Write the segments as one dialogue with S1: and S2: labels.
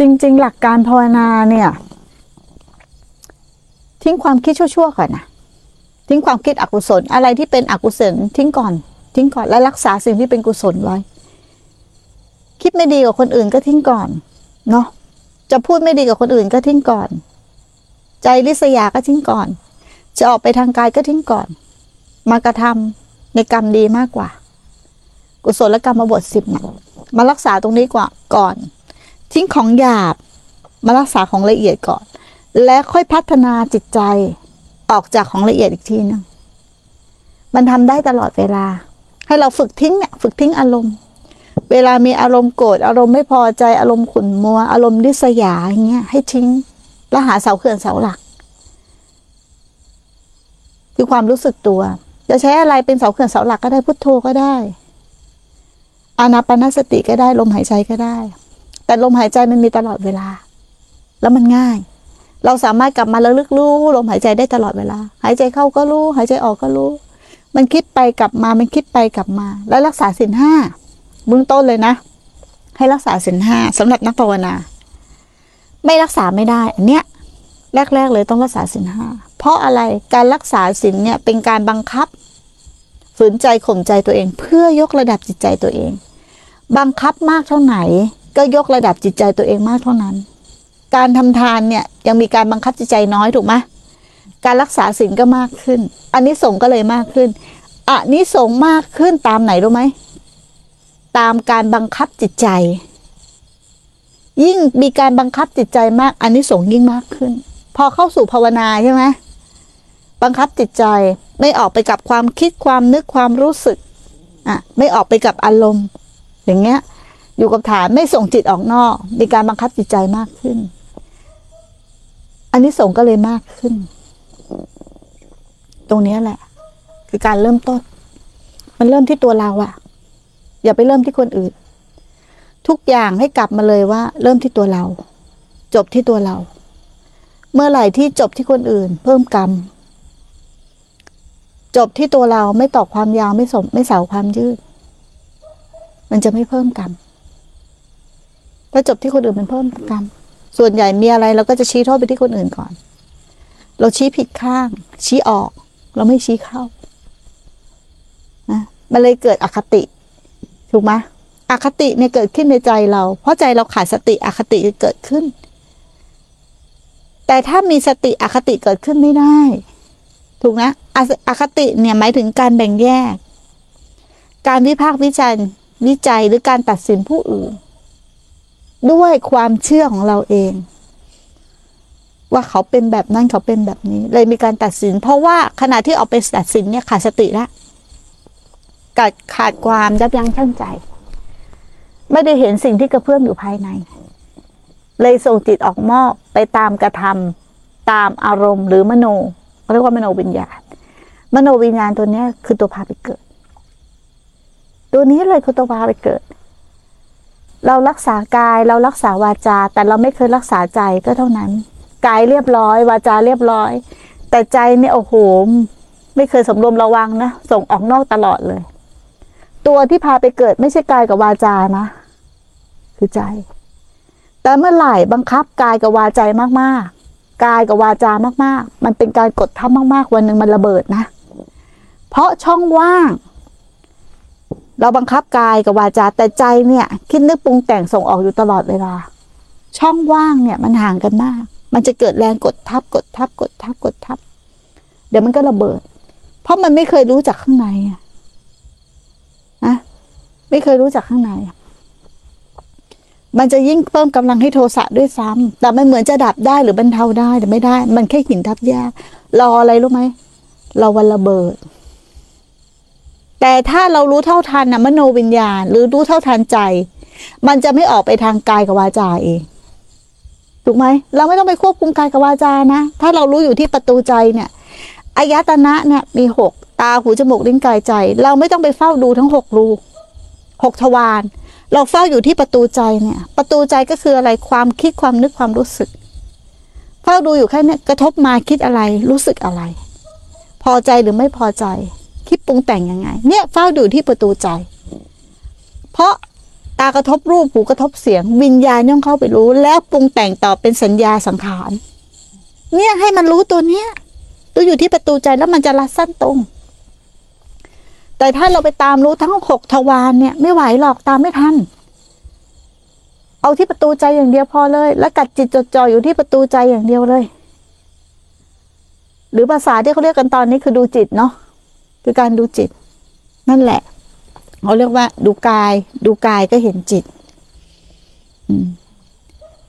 S1: จริง ๆ หลักการภาวนาเนี่ย ทิ้งความคิดชั่วๆก่อนนะทิ้งความคิดอกุศลอะไรที่เป็นอกุศลทิ้งก่อน ทิ้งก่อนและรักษาสิ่งที่เป็นกุศลไว้ คิดไม่ดีกับคนอื่นก็ทิ้งก่อนเนาะจะพูดไม่ดีกับคนอื่นก็ทิ้งก่อน ใจริษยาก็ทิ้งก่อน จะออกไปทางกายก็ทิ้งก่อน มากระทำในกรรมดีมากกว่า กุศลกรรมบทสิบมารักษาตรงนี้กว่าก่อน ทิ้งของหยาบมารักษาของละเอียดก่อน และค่อยพัฒนาจิตใจออกจากของละเอียดอีกทีนึงมันทำได้ตลอดเวลา ให้เราฝึกทิ้งเนี่ยฝึกทิ้งอารมณ์ เวลามีอารมณ์โกรธอารมณ์ไม่พอใจอารมณ์ขุ่นมัว อารมณ์ดิษยาอย่างเงี้ยให้ทิ้งแล้วหาเสาเขื่อนเสาหลัก คือความรู้สึกตัว จะใช้อะไรเป็นเสาเขื่อนเสาหลักก็ได้พุทโธก็ได้อานาปานสติก็ได้ลมหายใจก็ได้ แต่ลมหายใจมันมีตลอดเวลา แล้วมันง่าย เราสามารถกลับมาระลึกรู้ลมหายใจได้ตลอดเวลา หายใจเข้าก็รู้ หายใจออกก็รู้ มันคิดไปกลับมา มันคิดไปกลับมา แล้วรักษาสินห้าเบื้องต้นเลยนะ ให้รักษาสินห้าสำหรับนักภาวนา ไม่รักษาไม่ได้ อันเนี้ยแรก ๆ เลยต้องรักษาสินห้า เพราะอะไรการรักษาสินเนี่ยเป็นการบังคับ ฝืนใจข่มใจตัวเอง เพื่อยกระดับจิตใจตัวเอง บังคับมากเท่าไหน ก็ยกระดับจิตใจตัวเองมากเท่านั้น การทำทานเนี่ยยังมีการบังคับจิตใจน้อยถูกไหมการรักษาศีลก็มากขึ้นอันนี้สงก็เลยมากขึ้นอันนี้สงมากขึ้นตามไหนรู้ไหมตามการบังคับจิตใจ ยิ่งมีการบังคับจิตใจมากอันนี้สงยิ่งมากขึ้น พอเข้าสู่ภาวนาใช่ไหมบังคับจิตใจไม่ออกไปกับความคิดความนึกความรู้สึกอะไม่ออกไปกับอารมณ์ อย่างเงี้ย อยู่กับฐานไม่ส่งจิตออกนอก มีการบังคับจิตใจมากขึ้น อันนี้ส่งก็เลยมากขึ้น ตรงนี้แหละ คือการเริ่มต้น มันเริ่มที่ตัวเราอะอย่าไปเริ่มที่คนอื่น ทุกอย่างให้กลับมาเลยว่า เริ่มที่ตัวเรา จบที่ตัวเรา เมื่อไหร่ที่จบที่คนอื่น เพิ่มกรรมจบที่ตัวเราไม่ต่อความยาวไม่สมไม่เสาความยืด มันจะไม่เพิ่มกรรม ถ้าจบที่คนอื่นมันเพิ่มกรรม ส่วนใหญ่มีอะไรเราก็จะชี้โทษไปที่คนอื่นก่อน เราชี้ผิดข้าง ชี้ออก เราไม่ชี้เข้านะมันเลยเกิดอคติ ถูกไหมอคติเนี่ยเกิดขึ้นในใจเรา เพราะใจเราขาดสติอคติจะเกิดขึ้น แต่ถ้ามีสติอคติเกิดขึ้นไม่ได้ ถูกนะอคติเนี่ยหมายถึงการแบ่งแยก การวิพากษ์วิจารณ์วิจัยหรือการตัดสินผู้อื่น ด้วยความเชื่อของเราเอง ว่าเขาเป็นแบบนั้นเขาเป็นแบบนี้ เลยมีการตัดสิน เพราะว่าขณะที่ออกไปตัดสินเนี่ยขาดสติละขาดขาดความยับยั้งชั่งใจ ไม่ได้เห็นสิ่งที่กระเพื่อมอยู่ภายใน เลยส่งจิตออกมอบไปตามกระทำตามอารมณ์หรือมโนเรียกว่ามโนวิญญาณ มโนวิญญาณตัวเนี้ยคือตัวพาไปเกิด ตัวนี้เลยคือตัวพาไปเกิด เรารักษากายเรารักษาวาจา แต่เราไม่เคยรักษาใจก็เท่านั้น กายเรียบร้อย วาจาเรียบร้อย แต่ใจเนี่ยโอ้โหไม่เคยสำรวมระวังนะส่งออกนอกตลอดเลย ตัวที่พาไปเกิดไม่ใช่กายกับวาจานะ คือใจ แต่เมื่อไหร่บังคับกายกับวาใจมากๆ กายกับวาจามากๆ มันเป็นการกดทับมากๆ วันหนึ่งมันระเบิดนะ เพราะช่องว่าง เราบังคับกายกับวาจาแต่ใจเนี่ย คิดนึกปรุงแต่งส่งออกอยู่ตลอดเวลา ช่องว่างเนี่ยมันห่างกันมาก มันจะเกิดแรงกดทับกดทับกดทับกดทับ เดี๋ยวมันก็ระเบิด เพราะมันไม่เคยรู้จักข้างในอะนะไม่เคยรู้จักข้างใน มันจะยิ่งเพิ่มกำลังให้โทสะด้วยซ้ำแต่มันเหมือนจะดับได้หรือบรรเทาได้แต่ไม่ได้ มันแค่หินทับยารออะไรรู้ไหมรอวันระเบิด แต่ถ้าเรารู้เท่าทันนะมโนวิญญาณ หรือรู้เท่าทันใจ มันจะไม่ออกไปทางกายกับวาจาเองถูกไหมเราไม่ต้องไปควบคุมกายกับวาจานะ ถ้าเรารู้อยู่ที่ประตูใจเนี่ยอายตนะเนี่ยมีหกตาหูจมูกลิ้นกายใจ เราไม่ต้องไปเฝ้าดูทั้งหกรูหกทวารเราเฝ้าอยู่ที่ประตูใจเนี่ย ประตูใจก็คืออะไรความคิดความนึกความรู้สึก เฝ้าดูอยู่แค่นี้กระทบมาคิดอะไรรู้สึกอะไร พอใจหรือไม่พอใจ คิดปรุงแต่งยังไง เนี่ยเฝ้าดูที่ประตูใจ เพราะตากระทบรูปหูกระทบเสียง วิญญาณย่อมเข้าไปรู้ แล้วปรุงแต่งต่อเป็นสัญญาสังขาร เนี่ยให้มันรู้ตัวเนี้ยตัวอยู่ที่ประตูใจแล้วมันจะรัดสั้นตรง แต่ถ้าเราไปตามรู้ทั้งหกทวารเนี่ย ไม่ไหวหรอกตามไม่ทันเอาที่ประตูใจอย่างเดียวพอเลย แล้วกัดจิตจดจ่ออยู่ที่ประตูใจอย่างเดียวเลย หรือภาษาที่เขาเรียกกันตอนนี้คือดูจิตเนาะ คือการดูจิต นั่นแหละเขาเรียกว่า ดูกาย ดูกายก็เห็นจิต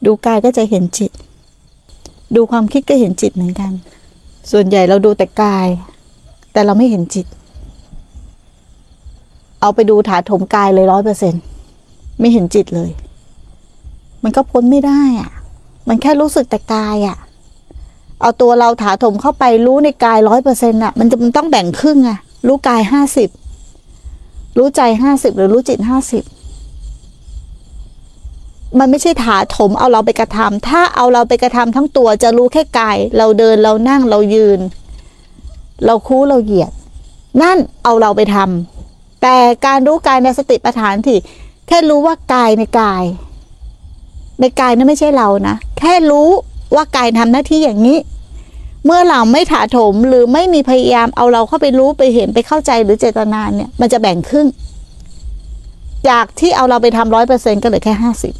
S1: ดูกายก็จะเห็นจิต ดูความคิดก็เห็นจิตเหมือนกัน ส่วนใหญ่เราดูแต่กาย แต่เราไม่เห็นจิต เอาไปดูถาถมกายเลยร้อยเปอร์เซ็นไม่เห็นจิตเลย มันก็พ้นไม่ได้อะมันแค่รู้สึกแต่กายอะ เอาตัวเราถาถมเข้าไปรู้ในกายร้อยเปอร์เซ็นต์อะมันจะมันต้องแบ่งครึ่งอะรู้กายห้าสิบรู้ใจห้าสิบหรือรู้จิตห้าสิบมันไม่ใช่ถาถมเอาเราไปกระทำถ้าเอาเราไปกระทำทั้งตัวจะรู้แค่กาย เราเดินเรานั่งเรายืน เราคู้เราเหยียด นั่นเอาเราไปทำแต่การรู้กายในสติปัฏฐานที่แค่รู้ว่ากายในกาย ในกายนั้นไม่ใช่เรานะ แค่รู้ ว่ากายทำหน้าที่อย่างนี้ เมื่อเราไม่ถาโถมหรือไม่มีพยายามเอาเราเข้าไปรู้ไปเห็นไปเข้าใจหรือเจตนาเนี่ย มันจะแบ่งครึ่ง จากที่เอาเราไปทำร้อยเปอร์เซ็นก็เหลือแค่ห้าสิบ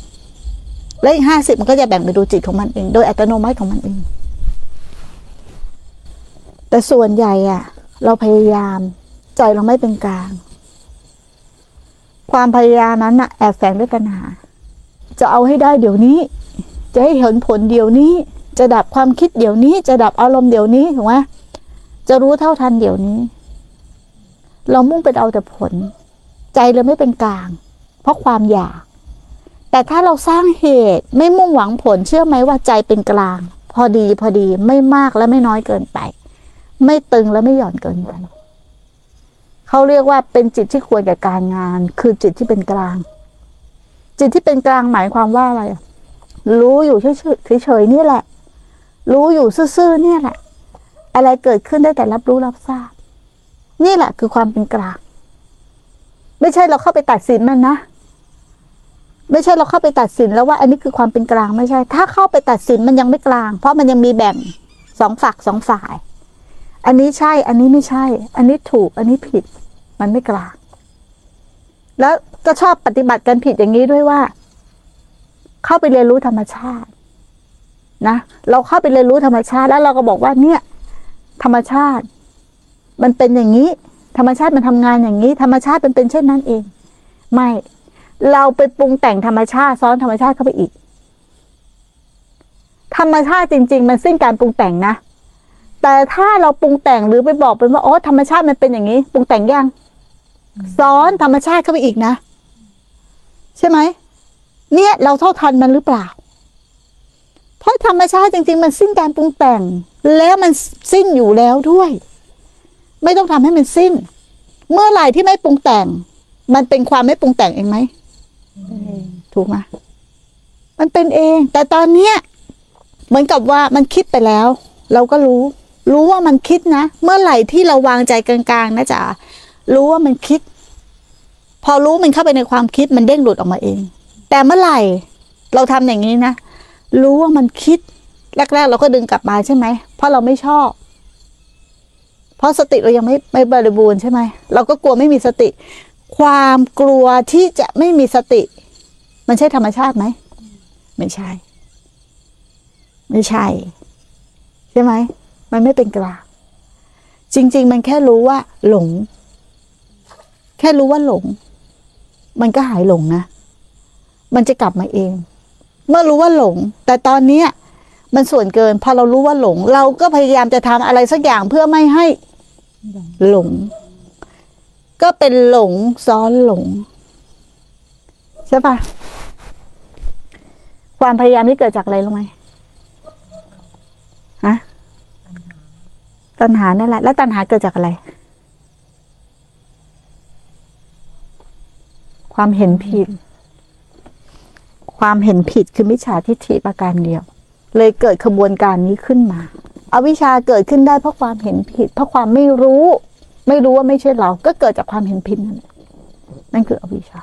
S1: และอีกห้าสิบมันก็จะแบ่งไปดูจิตของมันเอง โดยอัตโนมัติของมันเอง แต่ส่วนใหญ่อะเราพยายามใจเราไม่เป็นกลาง ความพยายามนั้นน่ะแอบแฝงด้วยปัญหา จะเอาให้ได้เดี๋ยวนี้ จะให้เห็นผลเดี๋ยวนี้ จะดับความคิดเดี๋ยวนี้ จะดับอารมณ์เดี๋ยวนี้ถูกไหมจะรู้เท่าทันเดี๋ยวนี้ เรามุ่งไปเอาแต่ผล ใจเราไม่เป็นกลาง เพราะความอยาก แต่ถ้าเราสร้างเหตุไม่มุ่งหวังผลเชื่อไหมว่าใจเป็นกลาง พอดีพอดีไม่มากและไม่น้อยเกินไป ไม่ตึงและไม่หย่อนเกินไปเขาเรียกว่าเป็นจิตที่ควรแก่การงาน คือจิตที่เป็นกลาง จิตที่เป็นกลางหมายความว่าอะไรอะ รู้อยู่เฉยๆเฉยนี่แหละ รู้อยู่ซื่อๆเนี่ยแหละ อะไรเกิดขึ้นได้แต่รับรู้รับทราบ นี่แหละคือความเป็นกลาง ไม่ใช่เราเข้าไปตัดสินมันนะไม่ใช่เราเข้าไปตัดสินแล้วว่า อันนี้คือความเป็นกลางไม่ใช่ ถ้าเข้าไปตัดสินมันยังไม่กลาง เพราะมันยังมีแบ่งสองฝักสองฝ่าย อันนี้ใช่ อันนี้ไม่ใช่ อันนี้ถูก อันนี้ผิด มันไม่กลาง แล้วก็ชอบปฏิบัติกันผิดอย่างนี้ด้วยว่า เข้าไปเรียนรู้ธรรมชาติ นะเราเข้าไปเรียนรู้ธรรมชาติ แล้วเราก็บอกว่าเนี่ย ธรรมชาติ มันเป็นอย่างนี้ ธรรมชาติมันทำงานอย่างนี้ ธรรมชาติมันเป็นเช่นนั้นเอง ไม่ เราไปปรุงแต่งธรรมชาติซ้อนธรรมชาติเข้าไปอีก ธรรมชาติจริง ๆ มันสิ้นการปรุงแต่งนะแต่ถ้าเราปรุงแต่งหรือไปบอกเป็นว่าอ๋อธรรมชาติมันเป็นอย่างนี้ ปรุงแต่งยังซ้อนธรรมชาติเข้าไปอีกนะ ใช่ไหม เนี่ยเราเท่าทันมันหรือเปล่า เพราะธรรมชาติจริง ๆ มันสิ้นการปรุงแต่ง แล้วมันสิ้นอยู่แล้วด้วย ไม่ต้องทำให้มันสิ้น เมื่อไหร่ที่ไม่ปรุงแต่ง มันเป็นความไม่ปรุงแต่งเองไหมถูกไหมมันเป็นเอง แต่ตอนเนี้ยเหมือนกับว่ามันคิดไปแล้ว เราก็รู้ รู้ว่ามันคิดนะ เมื่อไหร่ที่เราวางใจกลางๆนะจ๊ะรู้ว่ามันคิด พอรู้มันเข้าไปในความคิดมันเด้งหลุดออกมาเอง แต่เมื่อไหร่เราทำอย่างนี้นะ รู้ว่ามันคิดแรกๆเราก็ดึงกลับมาใช่ไหม เพราะเราไม่ชอบ เพราะสติเรายังไม่ไม่บริบูรณ์ใช่ไหม เราก็กลัวไม่มีสติ ความกลัวที่จะไม่มีสติ มันใช่ธรรมชาติไหม ไม่ใช่ ไม่ใช่ ใช่ไหม มันไม่เป็นกลาง จริง ๆ มันแค่รู้ว่า หลง แค่รู้ว่าหลง มันก็หายหลงนะ มันจะกลับมาเอง เมื่อรู้ว่าหลง แต่ตอนเนี้ยมันส่วนเกิน พอเรารู้ว่าหลง เราก็พยายามจะทำอะไรสักอย่างเพื่อไม่ให้หลง ก็เป็นหลงซ้อนหลง ใช่ปะความพยายามนี้เกิดจากอะไรรู้ไหมฮะตัณหานั่นแหละ แล้วตัณหาเกิดจากอะไร ความเห็นผิด ความเห็นผิดคือมิจฉาทิฏฐิประการเดียว เลยเกิดขบวนการนี้ขึ้นมาอาวิชาเกิดขึ้นได้เพราะความเห็นผิด เพราะความไม่รู้ ไม่รู้ว่าไม่ใช่เรา ก็เกิดจากความเห็นผิดนั่นนั่นคืออวิชชา